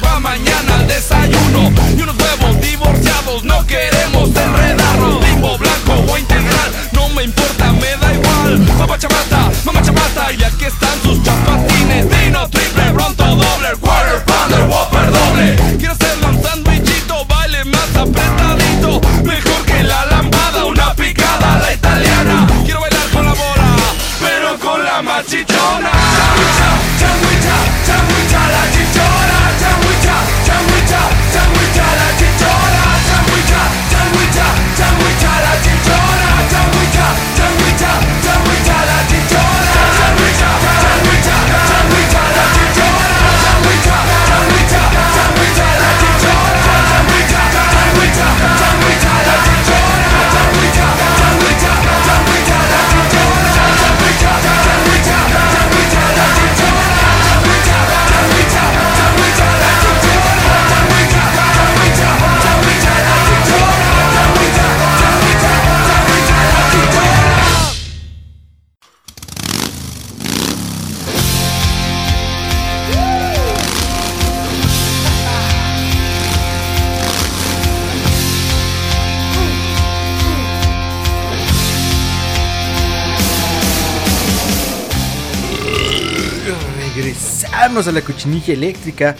la cochinilla eléctrica.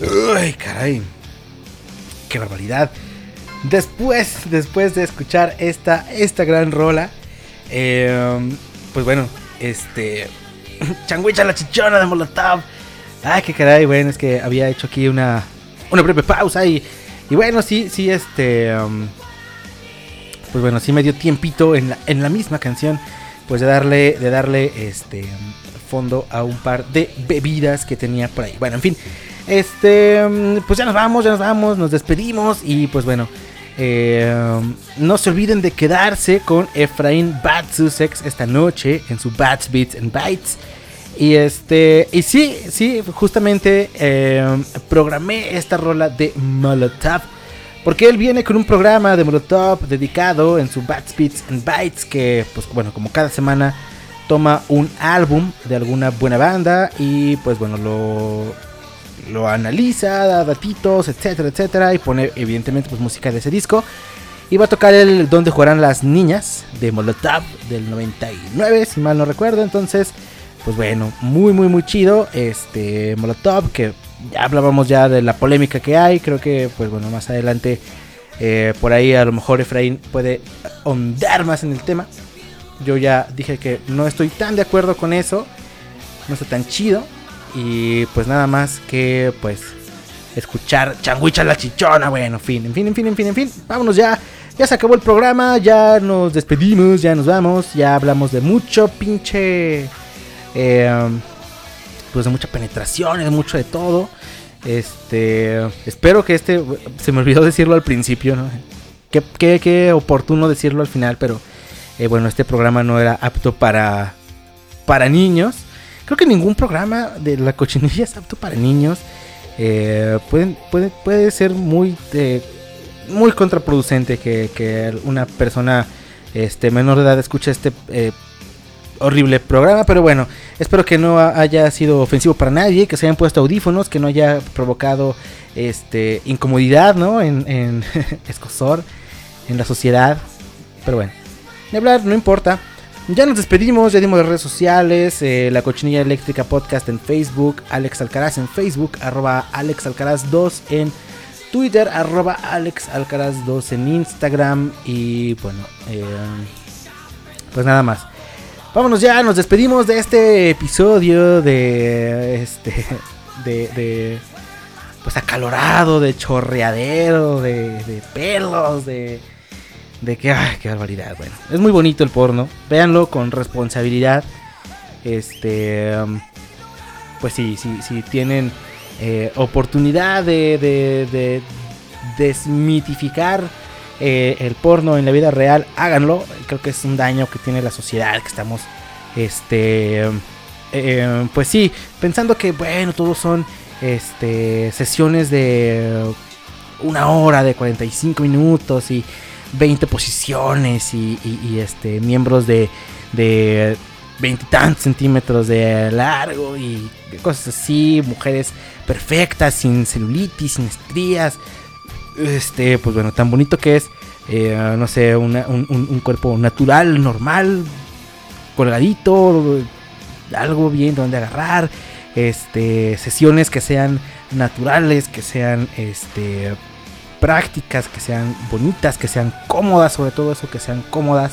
Uy, caray. Qué barbaridad. Después, después de escuchar esta, esta gran rola, eh, pues bueno, este. *laughs* Changuicha la chichona de Molotov. Ay, qué caray, bueno, es que había hecho aquí una, una breve pausa y, y bueno, sí, sí, este. um, pues bueno, sí me dio tiempito en la, en la misma canción, pues de darle, de darle este fondo a un par de bebidas que tenía por ahí. Bueno, en fin, este, pues ya nos vamos, ya nos vamos, nos despedimos y pues bueno, eh, no se olviden de quedarse con Efraín Bad Sussex esta noche en su Bats Beats and Bites. Y este, y sí, sí, justamente eh, programé esta rola de Molotov. Porque él viene con un programa de Molotov dedicado en su Bats Beats and Bites. Que, pues bueno, como cada semana toma un álbum de alguna buena banda. Y pues bueno, lo, lo analiza, da datitos, etcétera, etcétera. Y pone evidentemente pues música de ese disco. Y va a tocar el Donde jugarán las niñas de Molotov del 99, si mal no recuerdo. Entonces, pues bueno, muy, muy, muy chido. Este Molotov, que ya hablábamos ya de la polémica que hay. Creo que, pues bueno, más adelante eh, por ahí a lo mejor Efraín puede ahondar más en el tema. Yo ya dije que no estoy tan de acuerdo con eso. No está tan chido. Y pues nada más que, pues, escuchar Changuicha la chichona. Bueno, en fin, en fin, en fin, en fin, en fin. Vámonos ya. Ya se acabó el programa. Ya nos despedimos. Ya nos vamos. Ya hablamos de mucho pinche. eh, pues de mucha penetración, de mucho de todo. Este, espero que este, se me olvidó decirlo al principio, ¿no? Qué, qué- qué oportuno decirlo al final, pero eh, bueno, este programa no era apto para, para niños. Creo que ningún programa de la cochinilla es apto para niños. Eh, pueden, puede, puede ser muy, eh, muy contraproducente que, que una persona este, menor de edad escuche este eh, horrible programa, pero bueno, espero que no ha- haya sido ofensivo para nadie, que se hayan puesto audífonos, que no haya provocado este incomodidad, ¿no? En, en *laughs* escosor en la sociedad. Pero bueno, hablar, no importa. Ya nos despedimos, ya dimos las redes sociales, eh, la cochinilla eléctrica podcast en Facebook, Alex Alcaraz en Facebook, arroba Alex Alcaraz 2 en Twitter, arroba Alex Alcaraz 2 en Instagram y bueno, eh, pues nada más. Vámonos ya, nos despedimos de este episodio de este de, de pues acalorado, de chorreadero, de, de pelos, de de que ay, qué barbaridad, bueno. Es muy bonito el porno, véanlo con responsabilidad. Este um, pues sí, sí, sí tienen eh, oportunidad de, de, de desmitificar eh, el porno en la vida real, háganlo. Creo que es un daño que tiene la sociedad, que estamos, este, eh, pues sí, pensando que, bueno, todos son, este, sesiones de una hora, de 45 minutos y 20 posiciones y, y- este, miembros de, de veintitantos centímetros de largo y cosas así, mujeres perfectas, sin celulitis, sin estrías. Este, pues bueno, tan bonito que es, eh, no sé, un- un cuerpo natural, normal, colgadito, algo bien donde agarrar, este, sesiones que sean naturales, que sean, este, prácticas, que sean bonitas, que sean cómodas, sobre todo eso, que sean cómodas.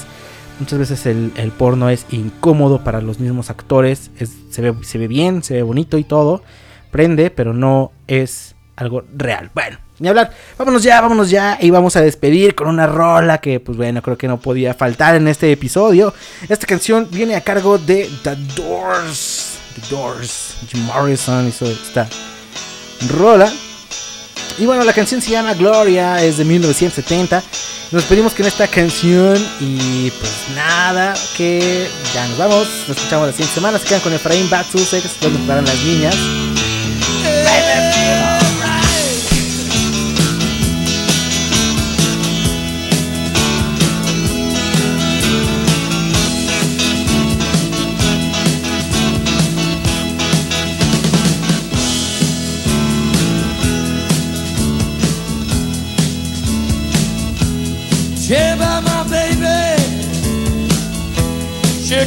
Muchas veces el, porno es incómodo para los mismos actores, es- se, ve, se ve bien, se ve bonito y todo, prende, pero no es algo real. Bueno, ni hablar, vámonos ya, vámonos ya y vamos a despedir con una rola que pues bueno, creo que no podía faltar en este episodio. Esta canción viene a cargo de The Doors, The Doors, Jim Morrison hizo esta rola. Y bueno, la canción se llama Gloria, es de 1970. Nos pedimos con esta canción y pues nada, que ya nos vamos. Nos escuchamos la siguiente semana. Se quedan con Efraín Bad Sussex, donde jugarán las niñas.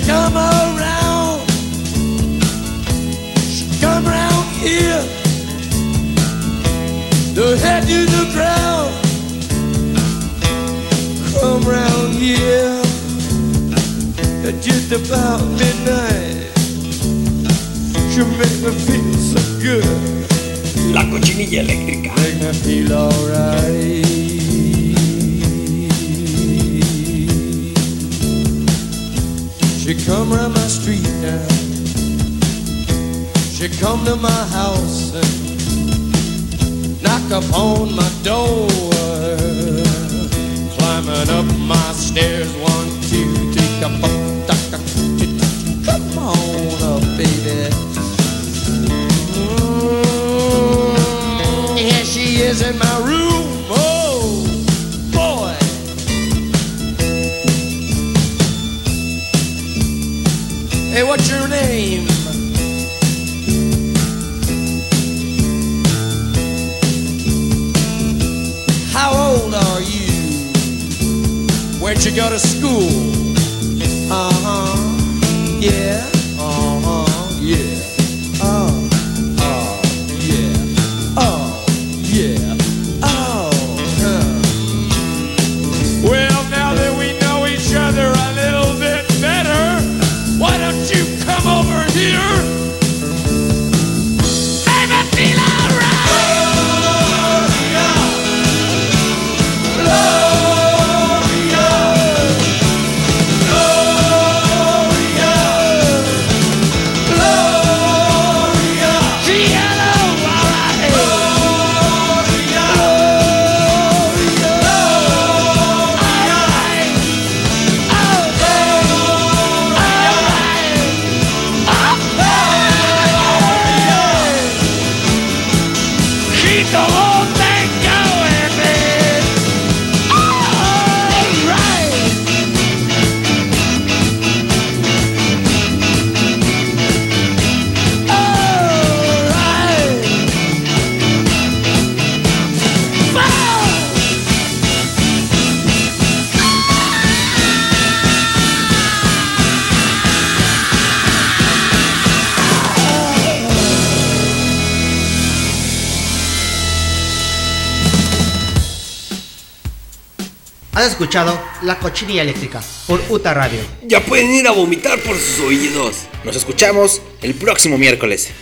Come around. She come around here. The head to the ground. Come round here. At just about midnight. She make me feel so good. La cochinilla eléctrica. Make me feel alright. She come round my street now. She come to my house and knock upon my door. Climbing up my stairs, one, two, three, on, come on up, baby. Mm, Here she is in my room. Hey, what's your name? How old are you? Where'd you go to school? Uh huh. Yeah. La Cochinilla Eléctrica por UTA Radio. Ya pueden ir a vomitar por sus oídos. Nos escuchamos el próximo miércoles.